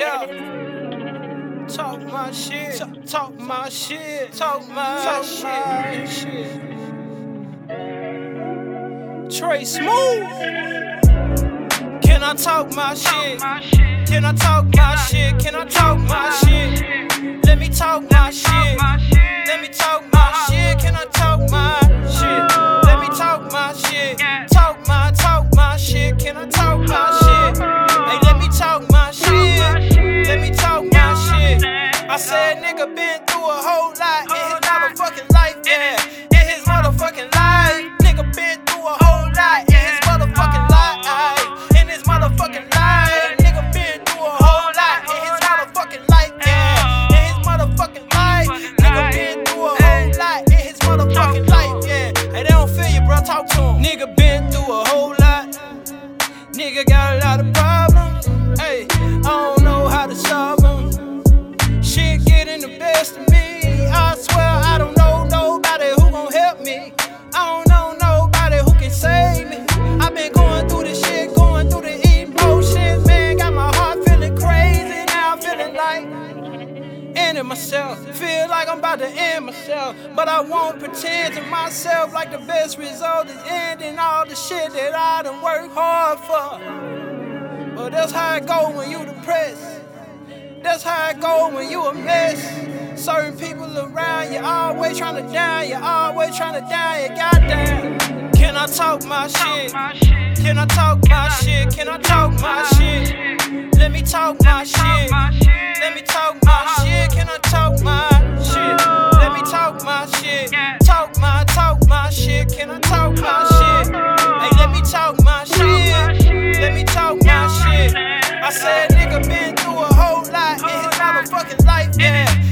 Yeah. Talk my shit. Talk, talk my shit. Talk my, talk shit. my shit. Tre'Smooth. Can I talk my shit? Can I talk my shit? Can I talk my shit? Let me talk my shit. Let me talk nigga been through a whole lot in his motherfucking life, yeah. In his motherfucking life. Nigga been through a whole lot in his motherfucking life. In his motherfucking life. Nigga been through a whole lot in his motherfucking life, yeah. In his motherfucking life. Nigga been through a whole lot in his motherfucking life, yeah. Hey, they don't feel you, bro. Talk to him. Nigga been through a whole lot. Nigga got a lot of problems. Help me. I don't know nobody who can save me. I've been going through the shit, going through the emotions, man. Got my heart feeling crazy now, feeling like ending myself. Feel like I'm about to end myself, but I won't pretend to myself like the best result is ending all the shit that I done worked hard for. But that's how it go when you depressed. That's how it go when you a mess. Certain people around you always trying to down you, always trying to down you. Goddamn. Can I talk my shit? Can I talk my shit? Can I talk my shit? Let me talk my shit. Let me talk my shit. Can I talk my shit? Let me talk my shit. Talk my, talk my shit. Can I talk my shit? Hey, let me talk my shit. Let me talk my shit. I said, nigga been through a whole lot in his motherfucking life, yeah.